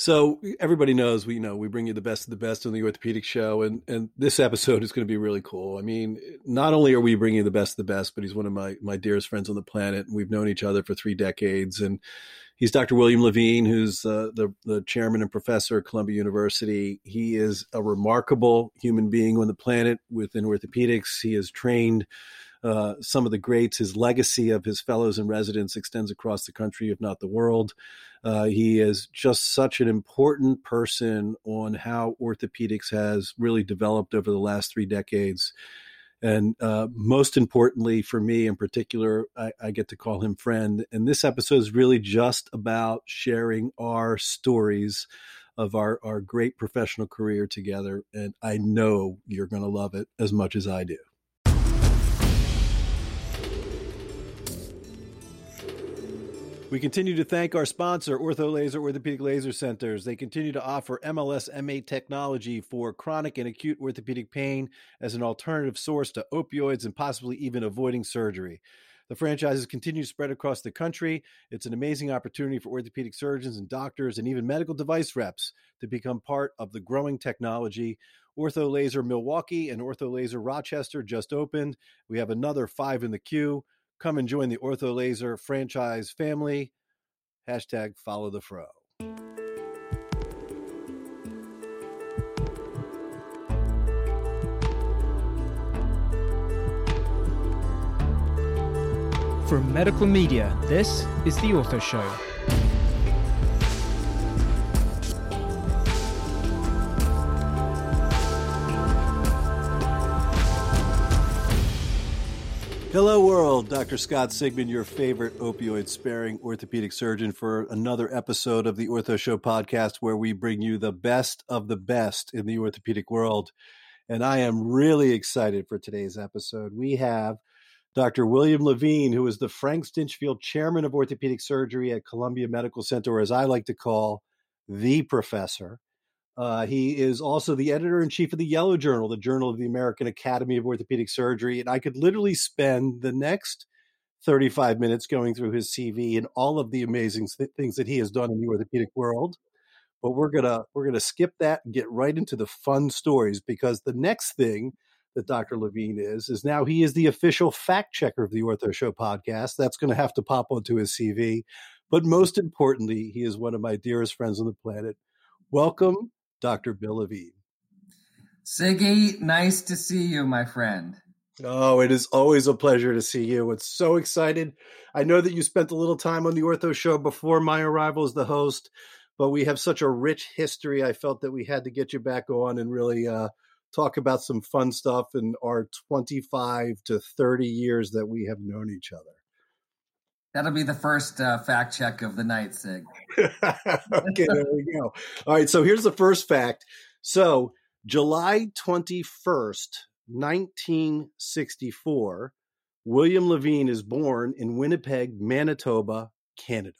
So everybody knows we you know we bring you the best of the best on the orthopedic show, and and this episode is going to be really cool. I mean, not only are we bringing the best of the best, but he's one of my my dearest friends on the planet, and we've known each other for three decades. And he's Dr. William Levine, who's uh, the the chairman and professor at Columbia University. He is a remarkable human being on the planet within orthopedics. He has trained uh, some of the greats. His legacy of his fellows and residents extends across the country, if not the world. Uh, he is just such an important person on how orthopedics has really developed over the last three decades. And uh, most importantly, for me in particular, I, I, get to call him friend. And this episode is really just about sharing our stories of our, our great professional career together. And I know you're going to love it as much as I do. We continue to thank our sponsor, OrthoLazer Orthopedic Laser Centers. They continue to offer MLS M8 technology for chronic and acute orthopedic pain as an alternative source to opioids and possibly even avoiding surgery. The franchises continue to spread across the country. It's an amazing opportunity for orthopedic surgeons and doctors and even medical device reps to become part of the growing technology. OrthoLazer Milwaukee and OrthoLazer Rochester just opened. We have another five in the queue. Come and join the OrthoLazer franchise family. Hashtag follow the fro. From medical media, this is The Ortho Show. Hello, world. Dr. Scott Sigman, your favorite opioid sparing orthopedic surgeon, for another episode of the Ortho Show podcast, where we bring you the best of the best in the orthopedic world. And I am really excited for today's episode. We have Dr. William Levine, who is the Frank Stinchfield Chairman of Orthopedic Surgery at Columbia Medical Center, or as I like to call the professor. Uh, he is also the editor in chief of the Yellow Journal, the Journal of the American Academy of Orthopedic Surgery. And I could literally spend the next 35 minutes going through his CV and all of the amazing th- things that he has done in the orthopedic world. But we're gonna we're gonna skip that and get right into the fun stories because the next thing that Dr. Levine is is now he is the official fact checker of the Ortho Show podcast. That's going to have to pop onto his CV. But most importantly, he is one of my dearest friends on the planet. Welcome Dr. Bill Levine. Siggy, nice to see you, my friend. Oh, it is always a pleasure to see you. It's so excited. I know that you spent a little time on the Ortho Show before my arrival as the host, but we have such a rich history. I felt that we had to get you back on and really uh, talk about some fun stuff in our 25 to 30 years that we have known each other. That'll be the first uh, fact check of the night, Sig. okay, there we go. All right, so here's the first fact. So, July 21st, 1964, William Levine is born in Winnipeg, Manitoba, Canada.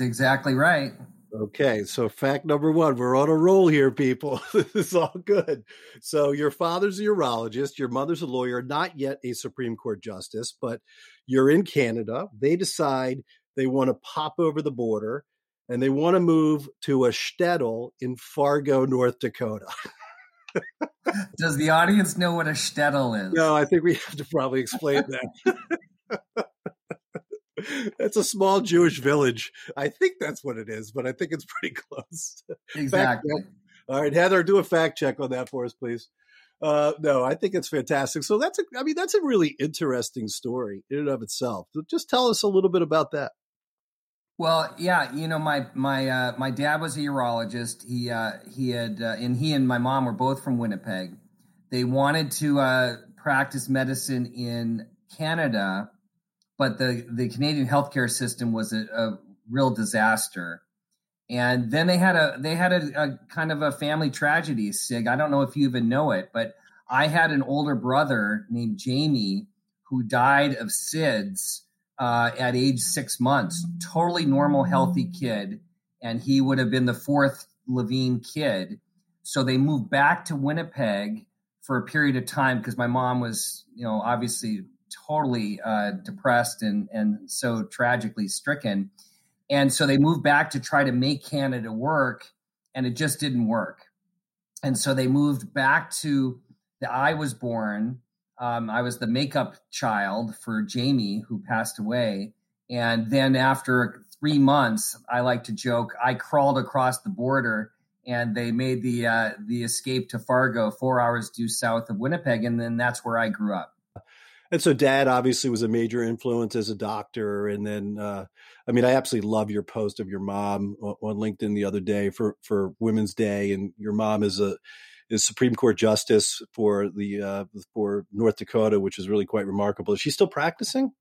Exactly right. Okay, so fact number one, we're on a roll here, people. this is all good. So, your father's a urologist, your mother's a lawyer, not yet a Supreme Court justice, but you're in Canada. They decide they want to pop over the border and they want to move to a shtetl in Fargo, North Dakota. Does the audience know what a shtetl is? No, I think we have to probably explain that. That's a small Jewish village. I think that's what it is, but I think it's pretty close. Exactly. All right, Heather, do a fact check on that for us, please. Uh, no, I think it's fantastic. So that's a, I mean, that's a really interesting story in and of itself. Just tell us a little bit about that. Well, yeah, you know, my my uh, my dad was a urologist. He uh, he had uh, and he and my mom were both from Winnipeg. They wanted to uh, practice medicine in Canada, but the the Canadian healthcare system was a, a real disaster. And then they had a they had a, a, kind of a family tragedy. Sig, I don't know if you even know it, but I had an older brother named Jamie who died of SIDS uh, at age six months. Totally normal, healthy kid, and he would have been the fourth Levine kid. So they moved back to Winnipeg for a period of time because my mom was, you know, obviously totally uh, depressed and and so tragically stricken. And so they moved back to try to make Canada work, and it just didn't work. And so they moved back to the I was born. Um, I was the makeup child for Jamie, who passed away. And then after three months, I like to joke, I crawled across the border and they made the uh, the escape to Fargo, four hours due south of Winnipeg, and then that's where I grew up. And so, Dad obviously was a major influence as a doctor. And then, uh, I mean, I absolutely love your post of your mom on LinkedIn the other day for for Women's Day, and your mom is a is Supreme Court justice for the uh, for North Dakota, which is really quite remarkable. Is she still practicing?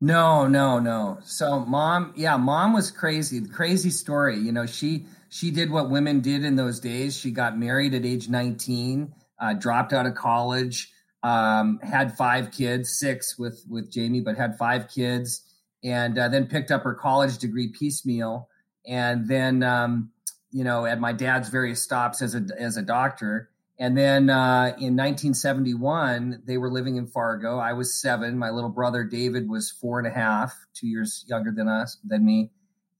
No, no, no. So, mom, yeah, mom was crazy. Crazy story. You know, she she did what women did in those days. She got married at age 19, uh, dropped out of college, um, had five kids, six with with Jamie, but had five kids, and uh, then picked up her college degree piecemeal. And then, um, you know, at my dad's various stops as a as a doctor. And then uh, in 1971, they were living in Fargo. I was seven. My little brother David was four and a half, two years younger than us, than me.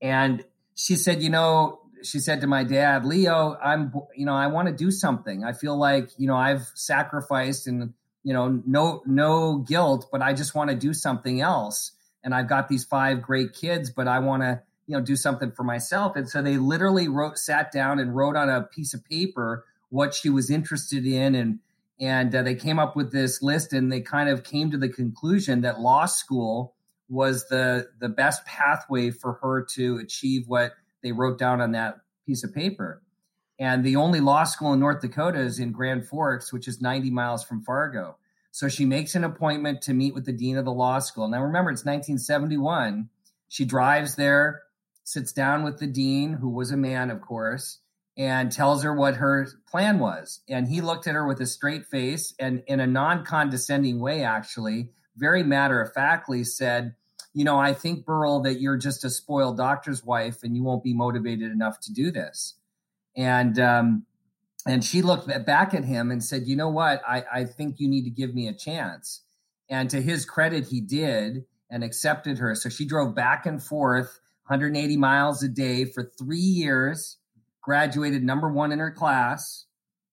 And she said, you know, she said to my dad, Leo, I'm, you know, I want to do something. I feel like, you know, I've sacrificed and, you know, no, no guilt, but I just want to do something else. And I've got these five great kids, but I want to, you know, do something for myself. And so they literally wrote, sat down and wrote on a piece of paper what she was interested in. And, and uh, they came up with this list and they kind of came to the conclusion that law school was the, the best pathway for her to achieve what they wrote down on that piece of paper. And the only law school in North Dakota is in Grand Forks, which is 90 miles from Fargo. So she makes an appointment to meet with the dean of the law school. Now, remember, it's 1971. She drives there, sits down with the dean, who was a man, of course, and tells her what her plan was. And he looked at her with a straight face and, in a non condescending way, actually, very matter of factly said, you know, I think, Burl, that you're just a spoiled doctor's wife and you won't be motivated enough to do this. And, um, and she looked back at him and said, you know what? I, I think you need to give me a chance. And to his credit, he did and accepted her. So she drove back and forth 180 miles a day for three years, graduated number one in her class,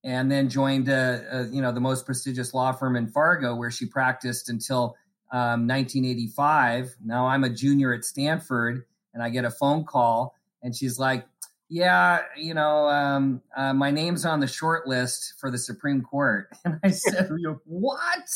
and then joined a, a, you know the most prestigious law firm in Fargo, where she practiced until um, 1985. Now I'm a junior at Stanford, and I get a phone call, and she's like, "Yeah, you know, um, uh, my name's on the short list for the Supreme Court." And I said, "What?"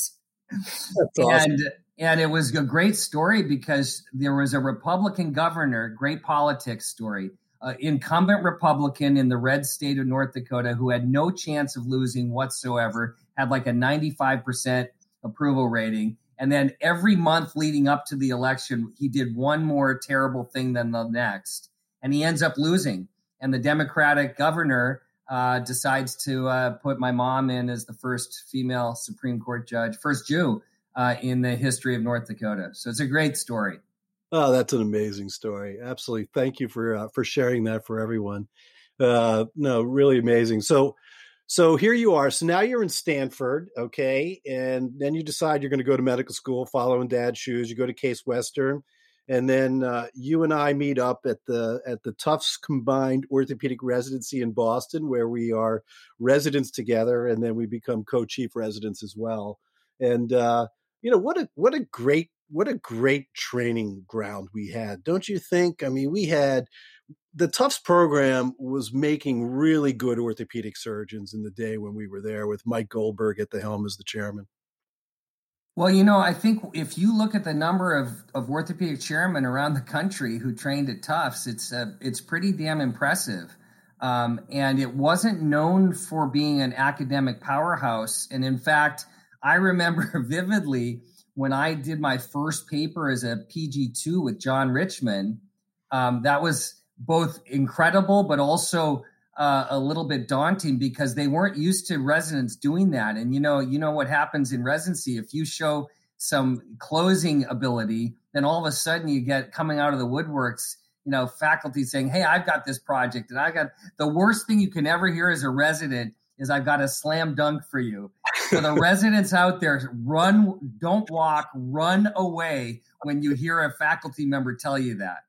Awesome. And and it was a great story because there was a Republican governor, great politics story, uh, incumbent Republican in the red state of North Dakota who had no chance of losing whatsoever, had like a 95% approval rating. And then every month leading up to the election, he did one more terrible thing than the next. And he ends up losing. And the Democratic governor uh, decides to uh, put my mom in as the first female Supreme Court judge, first Jew uh, in the history of North Dakota. So it's a great story. Oh, that's an amazing story. Absolutely. Thank you for uh, for sharing that for everyone. Uh, no, really amazing. So, so here you are. So now you're in Stanford, okay, and then you decide you're going to go to medical school, following Dad's shoes. You go to Case Western, and then uh, you and I meet up at the at the Tufts Combined Orthopedic Residency in Boston, where we are residents together, and then we become co-chief residents as well. And uh, you know what a what a great what a great training ground we had, don't you think? I mean, we had the Tufts program was making really good orthopedic surgeons in the day when we were there with Mike Goldberg at the helm as the chairman. Well, you know, I think if you look at the number of, of orthopedic chairmen around the country who trained at Tufts, it's uh, it's pretty damn impressive. Um, and it wasn't known for being an academic powerhouse. And in fact, I remember vividly when I did my first paper as a PG2 with John Richmond. Um, that was both incredible, but also uh, a little bit daunting because they weren't used to residents doing that. And you know, you know what happens in residency if you show some closing ability, then all of a sudden you get coming out of the woodworks. You know, faculty saying, "Hey, I've got this project," and I got the worst thing you can ever hear as a resident is, "I've got a slam dunk for you." So the residents out there, run, don't walk, run away when you hear a faculty member tell you that.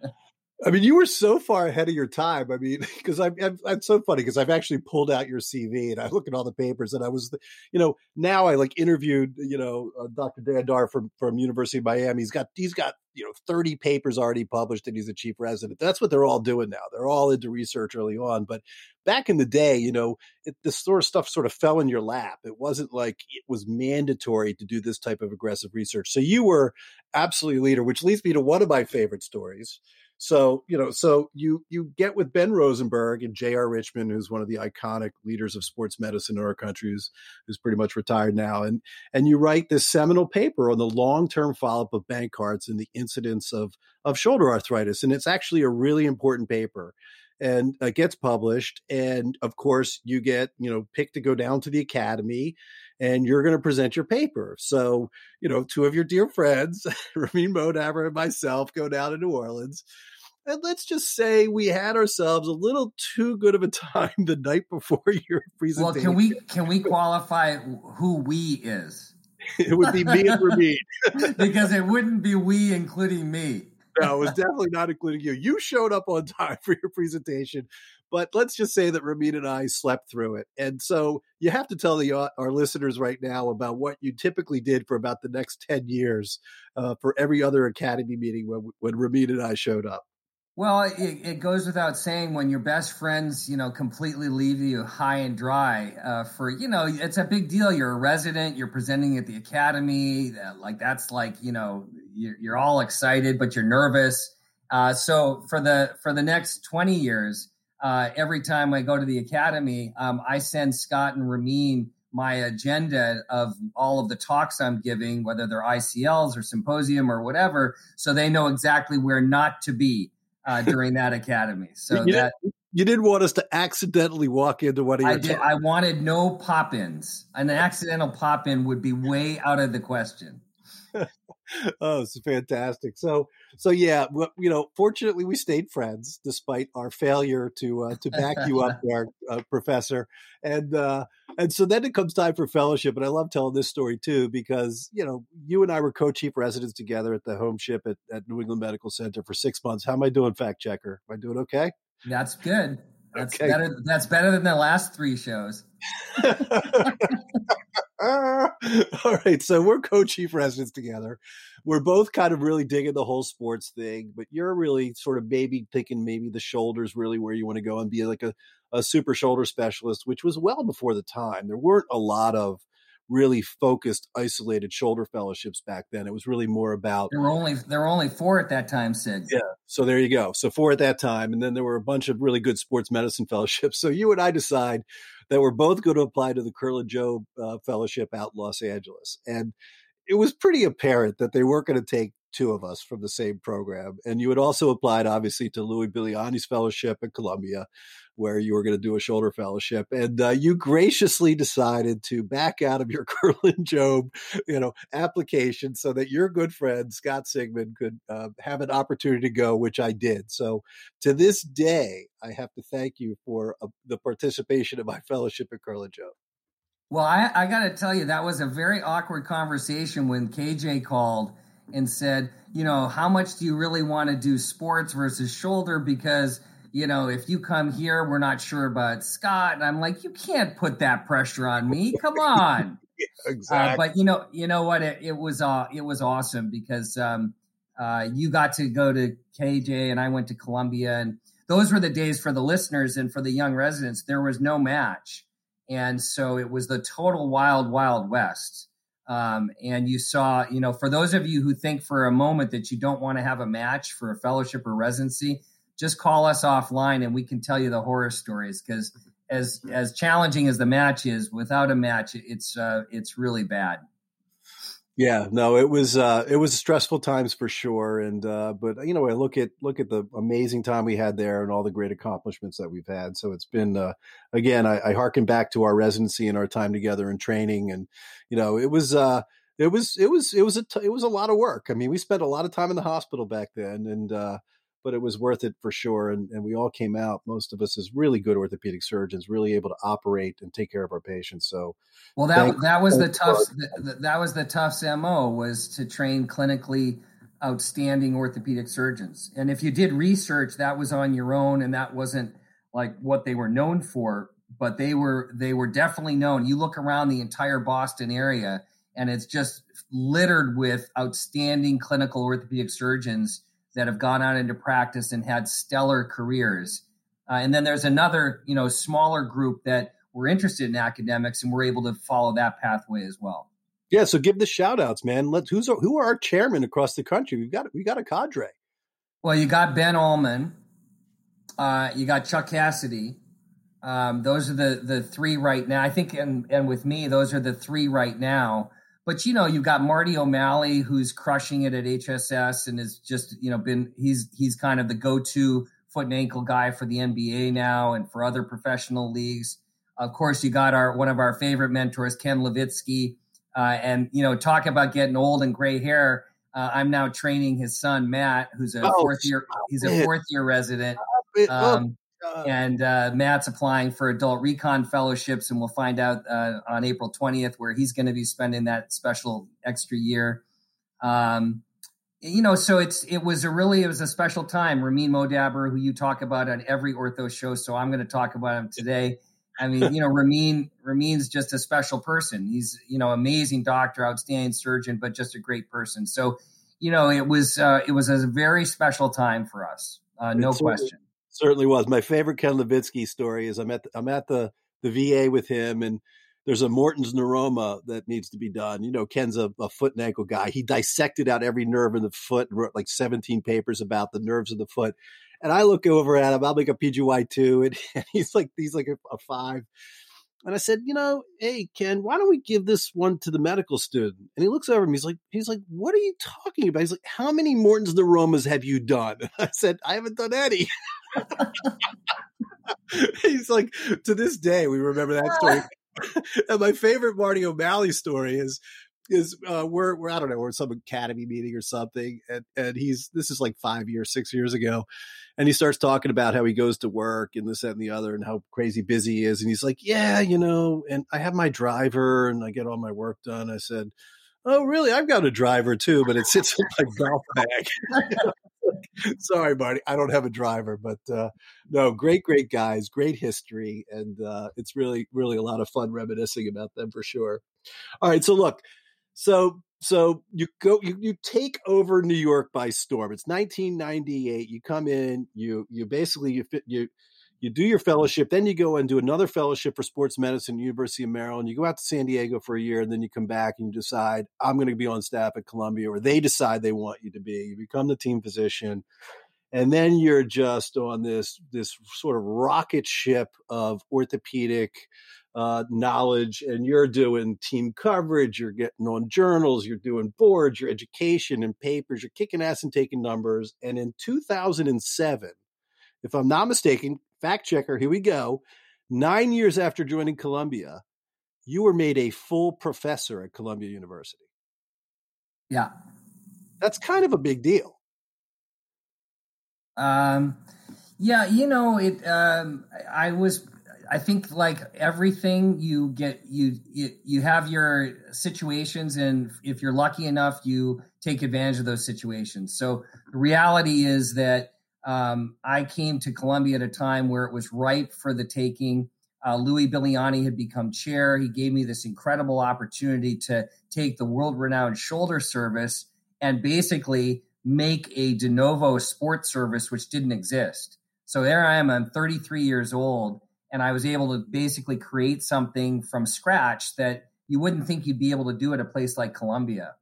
I mean, you were so far ahead of your time. I mean, because I'm, I'm, I'm, so funny because I've actually pulled out your CV and I look at all the papers and I was, you know, now I like interviewed, you know, uh, Dr. Dan Dar from from University of Miami. He's got he's got you know 30 papers already published and he's a chief resident that's what they're all doing now they're all into research early on but back in the day you know it, this sort of stuff sort of fell in your lap it wasn't like it was mandatory to do this type of aggressive research so you were absolutely leader which leads me to one of my favorite stories so, you know, so you you get with Ben Rosenberg and J.R. Richmond, who's one of the iconic leaders of sports medicine in our country, who's, who's pretty much retired now, and and you write this seminal paper on the long term follow up of Bankarts and the incidence of of shoulder arthritis, and it's actually a really important paper and uh, gets published and of course you get you know picked to go down to the academy and you're going to present your paper so you know two of your dear friends ramin Modabber and myself go down to new orleans and let's just say we had ourselves a little too good of a time the night before your presentation. Well, can we can we qualify who we is? it would be me and Ramin. because it wouldn't be we including me no, it was definitely not including you. You showed up on time for your presentation, but let's just say that Ramin and I slept through it. And so you have to tell the uh, our listeners right now about what you typically did for about the next 10 years uh, for every other academy meeting when, when Ramin and I showed up. Well, it, it, goes without saying when your best friends, you know, completely leave you high and dry. Uh, for you know, it's a big deal. You're a resident. You're presenting at the academy. Uh, like that's like you know, you're, you're all excited, but you're nervous. Uh, so for the for the next twenty years, uh, every time I go to the academy, um, I send Scott and Ramin my agenda of all of the talks I'm giving, whether they're ICLs or symposium or whatever, so they know exactly where not to be uh, during that academy. So you that didn't, you didn't want us to accidentally walk into one of your. I did. I wanted no pop-ins. An accidental pop-in would be way out of the question. oh, it's fantastic. So, so yeah, you know, fortunately, we stayed friends despite our failure to uh, to back you up there, uh, Professor. And uh, and so then it comes time for fellowship, and I love telling this story too because you know you and I were co-chief residents together at the home ship at, at New England Medical Center for six months. How am I doing, fact checker? Am I doing okay? That's good. That's okay. better. That's better than the last three shows. all right, so we're co-chief residents together. We're both kind of really digging the whole sports thing, but you're really sort of maybe thinking maybe the shoulders really where you want to go and be like a, a super shoulder specialist, which was well before the time. There weren't a lot of really focused, isolated shoulder fellowships back then. It was really more about there were only there were only four at that time, Sig. Yeah. So there you go. So four at that time, and then there were a bunch of really good sports medicine fellowships. So you and I decide that we're both going to apply to the Kerlan Jobe uh, Fellowship out in Los Angeles, and it was pretty apparent that they weren't going to take two of us from the same program. And you had also applied, obviously, to Louis Bigliani's fellowship at Columbia, where you were going to do a shoulder fellowship. And uh, you graciously decided to back out of your Kerlan Jobe, you know, application so that your good friend Scott Sigman could uh, have an opportunity to go, which I did. So to this day, I have to thank you for uh, the participation of my fellowship at Kerlan Jobe. Well, I, I got to tell you, that was a very awkward conversation when KJ called and said, you know, how much do you really want to do sports versus shoulder? Because, you know, if you come here, we're not sure about Scott. And I'm like, you can't put that pressure on me. Come on. exactly. Uh, but you know, you know what? It, it was uh, it was awesome because um, uh, you got to go to KJ and I went to Columbia, and those were the days for the listeners and for the young residents. There was no match, and so it was the total wild, wild west. Um, and you saw, you know, for those of you who think for a moment that you don't want to have a match for a fellowship or residency, just call us offline and we can tell you the horror stories because as as challenging as the match is, without a match, it's uh, it's really bad. Yeah, no, it was uh, it was stressful times for sure, and uh, but you know, I look at look at the amazing time we had there and all the great accomplishments that we've had. So it's been uh, again, I, I harken back to our residency and our time together and training, and you know, it was uh, it was it was it was a t- it was a lot of work. I mean, we spent a lot of time in the hospital back then, and uh, but it was worth it for sure. And, and we all came out, most of us as really good orthopedic surgeons, really able to operate and take care of our patients. So, well, that that was the tough that, that was the tough mo was to train clinically outstanding orthopedic surgeons. And if you did research, that was on your own, and that wasn't like what they were known for. But they were they were definitely known. You look around the entire Boston area, and it's just littered with outstanding clinical orthopedic surgeons that have gone out into practice and had stellar careers. Uh, and then there's another, you know, smaller group that were interested in academics and were able to follow that pathway as well. Yeah, so give the shout outs, man. Let's who's our, who are our chairmen across the country? We've got we got a cadre. Well, you got Ben Ullman, uh, you got Chuck Cassidy. Um, those are the the three right now. I think, and and with me, those are the three right now. But you know, you've got Marty O'Malley, who's crushing it at HSS, and is just you know been he's he's kind of the go to foot and ankle guy for the NBA now and for other professional leagues. Of course, you got our one of our favorite mentors, Ken Levitsky, uh, and you know, talk about getting old and gray hair. Uh, I'm now training his son Matt, who's a oh, fourth year. He's a fourth year resident, um, and uh, Matt's applying for adult recon fellowships, and we'll find out uh, on April 20th where he's going to be spending that special extra year. Um, you know, so it's it was a really it was a special time. Ramin Modabber, who you talk about on every ortho show, so I'm going to talk about him today. I mean, you know, Ramin Ramin's just a special person. He's you know amazing doctor, outstanding surgeon, but just a great person. So, you know, it was uh, it was a very special time for us, uh, no question. Certainly was. My favorite Ken Levitsky story is I'm at the, I'm at the the VA with him and there's a Morton's neuroma that needs to be done. You know, Ken's a, a, foot and ankle guy. He dissected out every nerve in the foot and wrote like 17 papers about the nerves of the foot. And I look over at him. I'm like a PGY two, and, and he's like he's like a, a, five. And I said, you know, hey Ken, why don't we give this one to the medical student? And he looks over at me. He's like, he's like, what are you talking about? He's like, how many Morton's neuromas have you done? And I said, I haven't done any. he's like, to this day, we remember that story. and my favorite Marty O'Malley story is is uh, we're we're I don't know we're some academy meeting or something, and and he's this is like five years, six years ago, and he starts talking about how he goes to work and this that, and the other, and how crazy busy he is, and he's like, yeah, you know, and I have my driver, and I get all my work done. I said, oh really? I've got a driver too, but it sits in my golf bag. Sorry, Marty, I don't have a driver, but uh, no, great, great guys, great history, and uh, it's really, really a lot of fun reminiscing about them for sure. All right, so look, so so you go you, you take over New York by storm. It's 1998. You come in, you you basically you fit you you do your fellowship, then you go and do another fellowship for sports medicine, University of Maryland. You go out to San Diego for a year, and then you come back and you decide I'm going to be on staff at Columbia, or they decide they want you to be. You become the team physician, and then you're just on this this sort of rocket ship of orthopedic uh, knowledge and you're doing team coverage, you're getting on journals, you're doing boards, your education and papers, you're kicking ass and taking numbers. And in 2007, if I'm not mistaken, fact checker, here we go. Nine years after joining Columbia, you were made a full professor at Columbia University. Yeah. That's kind of a big deal. Um, yeah, you know, it, um, I was I think like everything you get you, you you have your situations and if you're lucky enough you take advantage of those situations. So the reality is that um, I came to Columbia at a time where it was ripe for the taking. Uh, Louis Bigliani had become chair. He gave me this incredible opportunity to take the world renowned shoulder service and basically make a de novo sports service which didn't exist. So there I am, I'm 33 years old and I was able to basically create something from scratch that you wouldn't think you'd be able to do at a place like Columbia.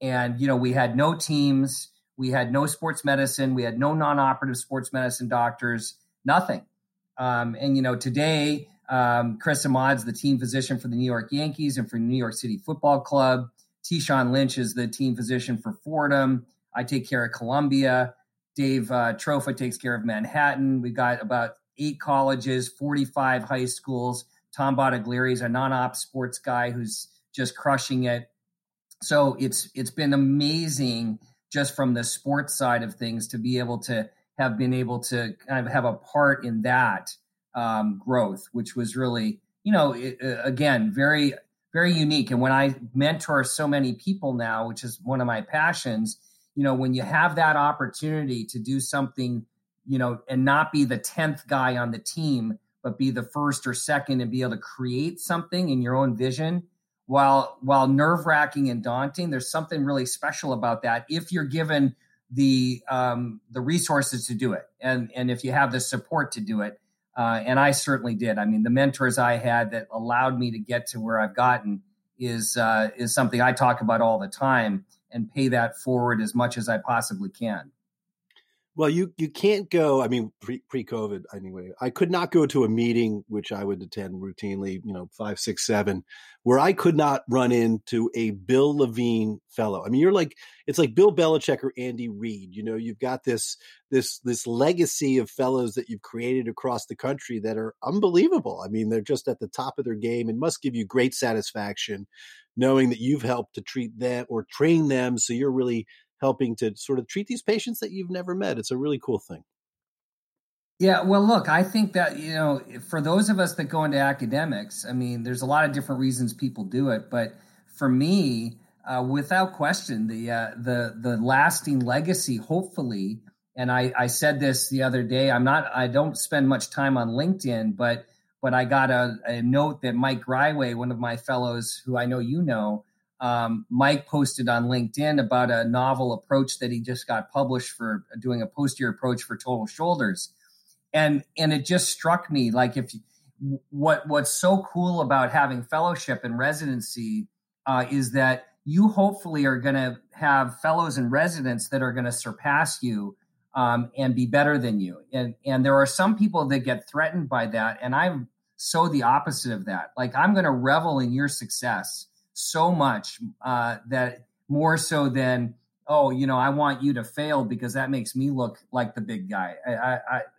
And you know, we had no teams, we had no sports medicine, we had no non-operative sports medicine doctors, nothing. Um, and you know, today um, Chris Ahmad's the team physician for the New York Yankees and for New York City Football Club. T. Sean Lynch is the team physician for Fordham. I take care of Columbia. Dave uh, Trofa takes care of Manhattan. We've got about eight colleges, 45 high schools. Tom Bottiglieri is a non-op sports guy who's just crushing it. So it's it's been amazing just from the sports side of things to be able to have been able to kind of have a part in that um, growth, which was really, you know, it, uh, again, very, very unique. And when I mentor so many people now, which is one of my passions, you know, when you have that opportunity to do something, you know, and not be the 10th guy on the team, but be the first or second and be able to create something in your own vision, while while nerve wracking and daunting, there's something really special about that if you're given the um, the resources to do it, and and if you have the support to do it. Uh, and I certainly did. I mean, the mentors I had that allowed me to get to where I've gotten is uh, is something I talk about all the time and pay that forward as much as I possibly can. Well, you you can't go. I mean, pre pre COVID anyway. I could not go to a meeting which I would attend routinely. You know, five, six, seven, where I could not run into a Bill Levine fellow. I mean, you're like it's like Bill Belichick or Andy Reid. You know, you've got this this this legacy of fellows that you've created across the country that are unbelievable. I mean, they're just at the top of their game and must give you great satisfaction knowing that you've helped to treat them or train them. So you're really helping to sort of treat these patients that you've never met. It's a really cool thing. Yeah, well, look, I think that, you know, for those of us that go into academics, I mean, there's a lot of different reasons people do it, but for me, uh, without question, the uh, the the lasting legacy, hopefully, and I, I said this the other day. I'm not, I don't spend much time on LinkedIn, but but I got a, a note that Mike Greiwe, one of my fellows who I know you know, um, Mike posted on LinkedIn about a novel approach that he just got published for doing a posterior approach for total shoulders, and and it just struck me like if you, what what's so cool about having fellowship and residency uh, is that you hopefully are going to have fellows and residents that are going to surpass you um, and be better than you, and and there are some people that get threatened by that, and I'm so the opposite of that. Like I'm going to revel in your success so much uh, that more so than oh you know i want you to fail because that makes me look like the big guy. I i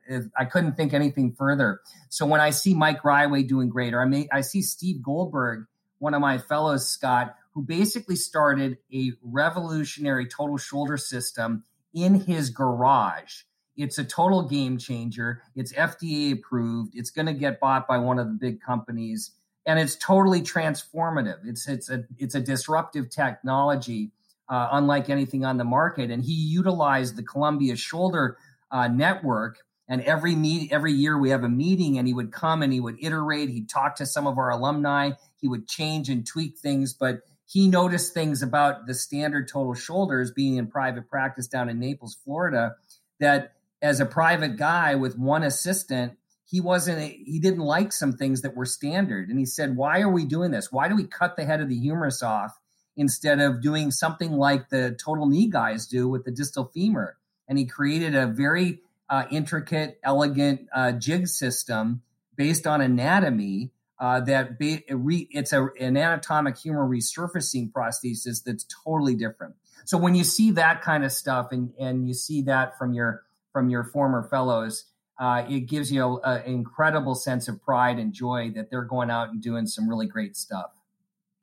i, I couldn't think anything further. So when i see mike Greiwe doing great or i may i see steve goldberg one of my fellows scott who basically started a revolutionary total shoulder system in his garage. It's a total game changer. It's fda approved. It's going to get bought by one of the big companies and it's totally transformative. It's it's a it's a disruptive technology, uh, unlike anything on the market. And he utilized the Columbia Shoulder uh, Network. And every meet every year we have a meeting, and he would come and he would iterate. He'd talk to some of our alumni. He would change and tweak things, but he noticed things about the standard total shoulders being in private practice down in Naples, Florida, that as a private guy with one assistant, he wasn't he didn't like some things that were standard. And he said why are we doing this? Why do we cut the head of the humerus off instead of doing something like the total knee guys do with the distal femur? And he created a very uh, intricate elegant uh, jig system based on anatomy uh, that be, re, it's a, an anatomic humeral resurfacing prosthesis that's totally different. So when you see that kind of stuff and, and you see that from your from your former fellows uh, it gives you an incredible sense of pride and joy that they're going out and doing some really great stuff.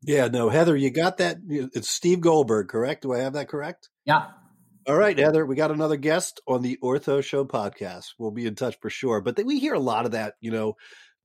Yeah, no, Heather, you got that? It's Steve Goldberg, correct? Do I have that correct? Yeah. All right, Heather, we got another guest on the Ortho Show podcast. We'll be in touch for sure. But we hear a lot of that, you know,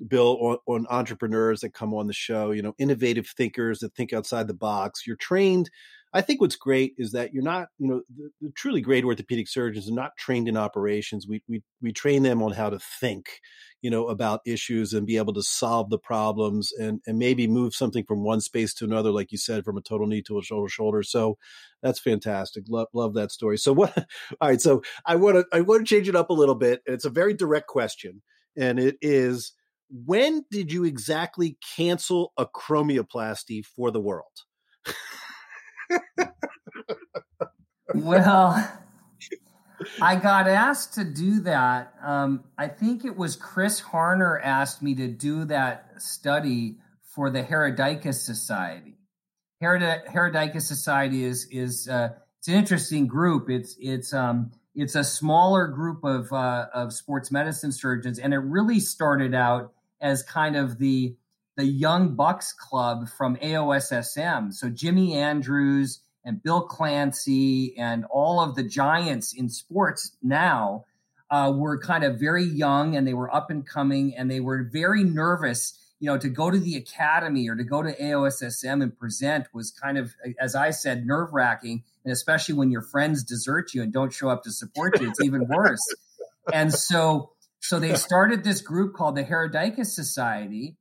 Bill, on, on entrepreneurs that come on the show, you know, innovative thinkers that think outside the box. You're trained I think what's great is that you're not, you know, the, the, truly great orthopedic surgeons are not trained in operations. We we we train them on how to think, you know, about issues and be able to solve the problems and and maybe move something from one space to another, like you said, from a total knee to a shoulder shoulder. So that's fantastic. Love love that story. So what? All right. So I want to I want to change it up a little bit. It's a very direct question, and it is. When did you exactly cancel acromioplasty for the world? well, I got asked to do that. Um, I think it was Chris Harner asked me to do that study for the Herodicus Society. Herod- Herodicus Society is is uh, it's an interesting group. It's it's um, it's a smaller group of uh, of sports medicine surgeons, and it really started out as kind of the the Young Bucks Club from AOSSM. So Jimmy Andrews and Bill Clancy and all of the giants in sports now uh, were kind of very young and they were up and coming and they were very nervous you know, to go to the academy or to go to AOSSM and present was kind of, as I said, nerve wracking. And especially when your friends desert you and don't show up to support you, it's even worse. and so, so they started this group called the Herodicus Society.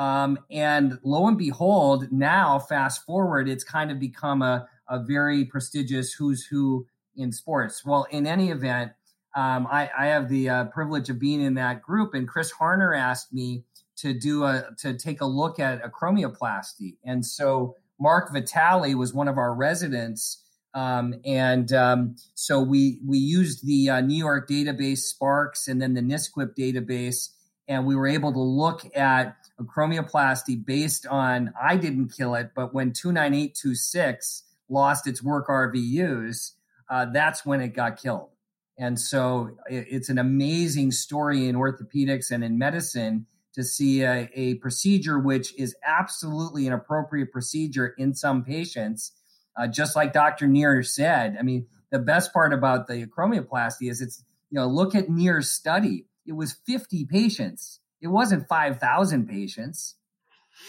Um, and lo and behold, now fast forward, it's kind of become a, a very prestigious who's who in sports. Well, in any event, um, I, I, have the uh, privilege of being in that group, and Chris Harner asked me to do a to take a look at acromioplasty. And so Mark Vitale was one of our residents. Um, and um, so we we used the uh, New York database SPARCS and then the NSQIP database, and we were able to look at acromioplasty based on I didn't kill it, but when 29826 lost its work RVUs, uh, that's when it got killed. And so it, it's an amazing story in orthopedics and in medicine to see a, a procedure which is absolutely an appropriate procedure in some patients. Uh, just like Dr. Neer said, I mean, the best part about the acromioplasty is it's, you know, look at Neer's study. It was 50 patients. It wasn't 5,000 patients,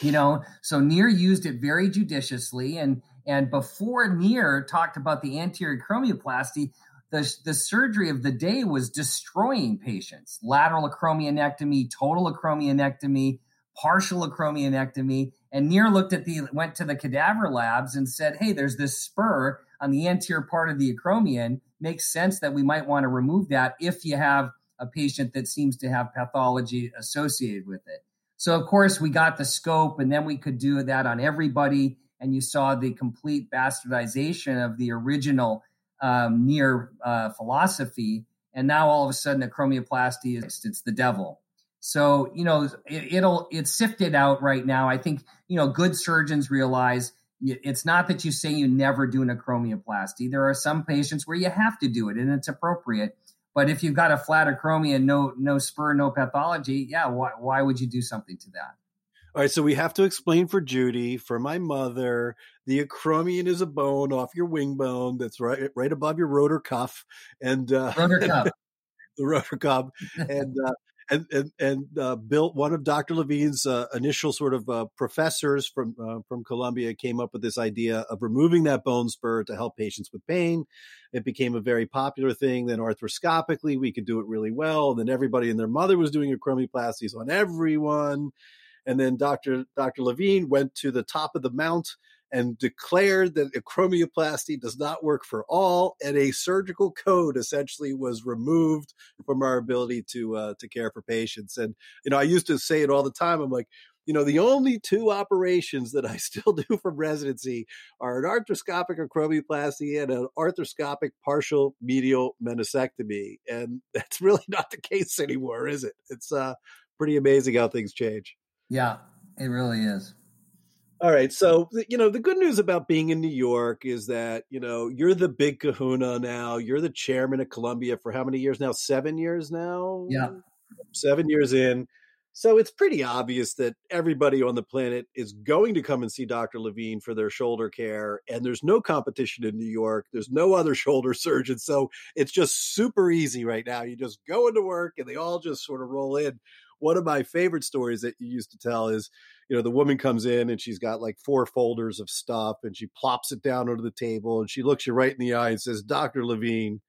you know, so Neer used it very judiciously. And, and before Neer talked about the anterior acromioplasty, the, the surgery of the day was destroying patients lateral acromionectomy total acromionectomy partial acromionectomy and neer looked at the went to the cadaver labs and said hey there's this spur on the anterior part of the acromion makes sense that we might want to remove that if you have a patient that seems to have pathology associated with it so of course we got the scope and then we could do that on everybody and you saw the complete bastardization of the original um, Neer uh, philosophy, and now all of a sudden acromioplasty is it's the devil. So you know it, will it's sifted out right now. I think you know good surgeons realize it's not that you say you never do an acromioplasty. There are some patients where you have to do it and it's appropriate. But if you've got a flat acromia, no no spur, no pathology, yeah, why why would you do something to that? All right, so we have to explain for Judy, for my mother, the acromion is a bone off your wing bone that's right right above your rotor cuff, and uh, rotor cuff, the rotor cuff, and uh, and and, uh, one of Dr. Levine's uh, initial sort of uh, professors from uh, from Columbia came up with this idea of removing that bone spur to help patients with pain. It became a very popular thing. Then arthroscopically, we could do it really well. And then everybody and their mother was doing acromioplasties on everyone and then Dr. Dr. Levine went to the top of the mount and declared that acromioplasty does not work for all, and a surgical code essentially was removed from our ability to uh, to care for patients. And you know, I used to say it all the time. I'm like, you know, the only two operations that I still do from residency are an arthroscopic acromioplasty and an arthroscopic partial medial meniscectomy, and that's really not the case anymore, is it? It's uh, pretty amazing how things change. Yeah, it really is. All right. So, you know, the good news about being in New York is that, you know, you're the big kahuna now. You're the chairman of Columbia for how many years now? Seven years now? Yeah. Seven years in. So it's pretty obvious that everybody on the planet is going to come and see Dr. Levine for their shoulder care. And there's no competition in New York. There's no other shoulder surgeon. So it's just super easy right now. You just go into work and they all just sort of roll in one of my favorite stories that you used to tell is, you know, the woman comes in and she's got like four folders of stuff and she plops it down onto the table and she looks you right in the eye and says, Dr. Levine,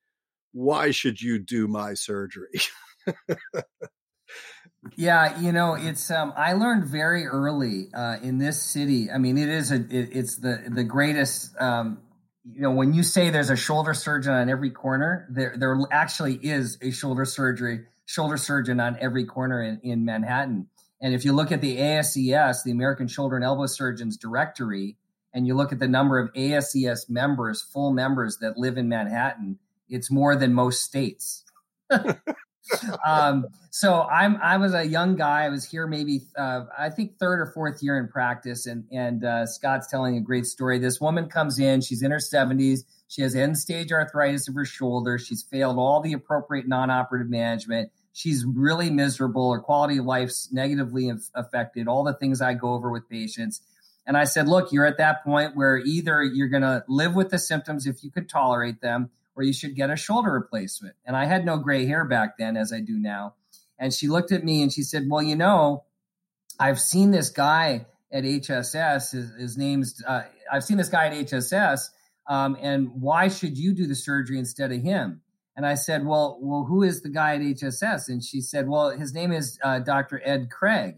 why should you do my surgery? yeah, you know, it's um I learned very early uh in this city. I mean, it is a it, it's the the greatest um you know, when you say there's a shoulder surgeon on every corner, there there actually is a shoulder surgery shoulder surgeon on every corner in, in Manhattan. And if you look at the ASES, the American Shoulder and Elbow Surgeons Directory, and you look at the number of ASES members, full members that live in Manhattan, it's more than most states. um, so I'm I was a young guy. I was here maybe uh, I think third or fourth year in practice, and and uh, Scott's telling a great story. This woman comes in. She's in her 70s. She has end stage arthritis of her shoulder. She's failed all the appropriate non operative management she's really miserable. Her quality of life's negatively affected. All the things I go over with patients. And I said, look, you're at that point where either you're going to live with the symptoms if you could tolerate them, or you should get a shoulder replacement. And I had no gray hair back then, as I do now. And she looked at me and she said, well, you know, I've seen this guy at HSS. His, his name's uh, I've seen this guy at HSS, um, and why should you do the surgery instead of him? And I said, well, well, who is the guy at HSS? And she said, well, his name is uh, Dr. Ed Craig.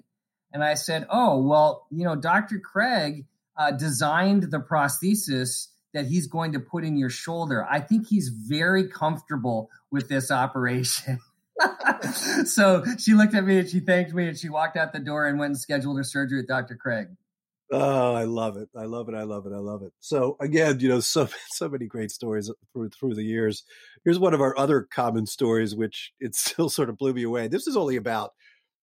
And I said, oh, well, you know, Dr. Craig uh, designed the prosthesis that he's going to put in your shoulder. I think he's very comfortable with this operation. so she looked at me and she thanked me and she walked out the door and went and scheduled her surgery with Dr. Craig. Oh, I love it. I love it. I love it. I love it. So again, you know, so so many great stories through through the years. Here's one of our other common stories, which it still sort of blew me away. This is only about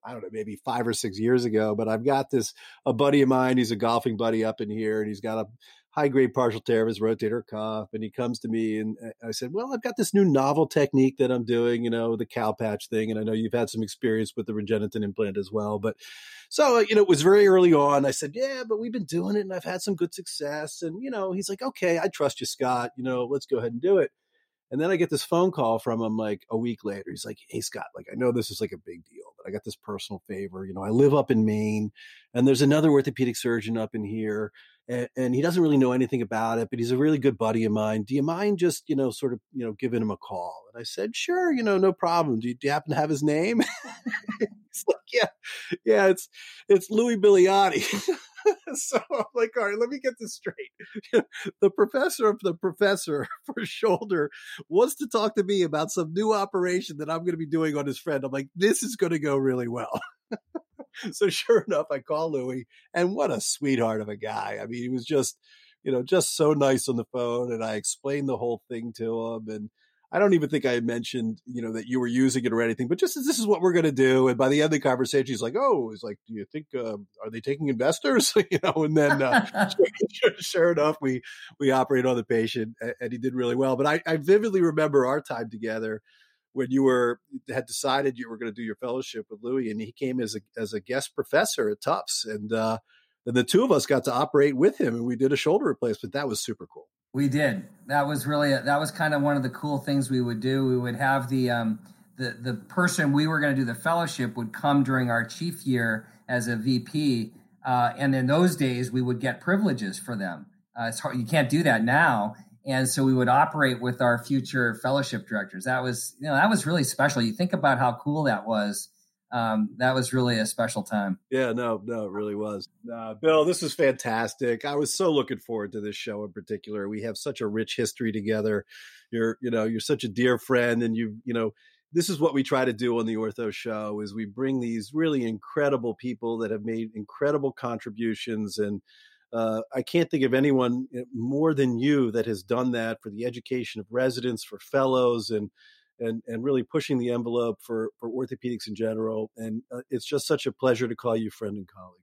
I don't know, maybe five or six years ago, but I've got this a buddy of mine. He's a golfing buddy up in here, and he's got a high grade partial tear of his rotator cuff. And he comes to me and I said, Well, I've got this new novel technique that I'm doing, you know, the cow patch thing. And I know you've had some experience with the Regeneten implant as well. But so, you know, it was very early on. I said, Yeah, but we've been doing it and I've had some good success. And, you know, he's like, Okay, I trust you, Scott. You know, let's go ahead and do it. And then I get this phone call from him like a week later. He's like, Hey, Scott, like, I know this is like a big deal, but I got this personal favor. You know, I live up in Maine and there's another orthopedic surgeon up in here and, he doesn't really know anything about it, but he's a really good buddy of mine. Do you mind just, you know, sort of, you know, giving him a call? And I said, sure, you know, no problem. Do you, do you happen to have his name? he's like, yeah, yeah, it's, it's Louis Bigliani. so I'm like, all right, let me get this straight. the professor of the professor for shoulder wants to talk to me about some new operation that I'm going to be doing on his friend. I'm like, this is going to go really well. so sure enough, I call Louis, and what a sweetheart of a guy. I mean, he was just, you know, just so nice on the phone, and I explained the whole thing to him, and I don't even think I mentioned, you know, that you were using it or anything, but just this is what we're going to do. And by the end of the conversation, he's like, "Oh, he's like, do you think uh, are they taking investors?" you know, and then uh, sure, sure, enough, we we operate on the patient, and he did really well. But I, I vividly remember our time together when you were had decided you were going to do your fellowship with Louis, and he came as a as a guest professor at Tufts, and uh, and the two of us got to operate with him, and we did a shoulder replacement. That was super cool. We did. That was really a, that was kind of one of the cool things we would do. We would have the um, the the person we were going to do the fellowship would come during our chief year as a VP, uh, and in those days we would get privileges for them. Uh, it's hard, you can't do that now, and so we would operate with our future fellowship directors that was you know that was really special you think about how cool that was um, that was really a special time. Yeah no no it really was. Uh, bill this was fantastic. I was so looking forward to this show in particular. We have such a rich history together. You're you know you're such a dear friend and you you know this is what we try to do on the ortho show is we bring these really incredible people that have made incredible contributions and uh, I can't think of anyone eh, more than you that has done that for the education of residents, for fellows, and and and really pushing the envelope for for orthopedics in general. And uh, it's just such a pleasure to call you friend and colleague.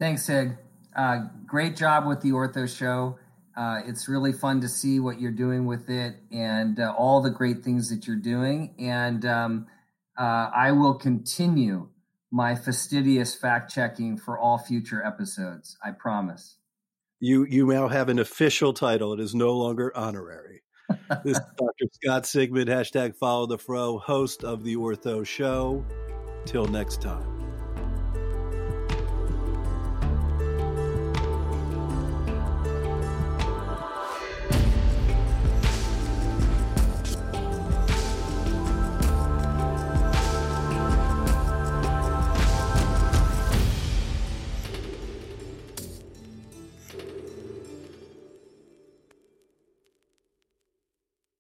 Thanks, Sig. Uh, great job with the Ortho Show. Uh, it's really fun to see what you're doing with it and uh, all the great things that you're doing. And um, uh, I will continue my fastidious fact checking for all future episodes. I promise. You you now have an official title. It is no longer honorary. This is Dr. Scott Sigman, hashtag follow the fro, host of the Ortho Show. Till next time.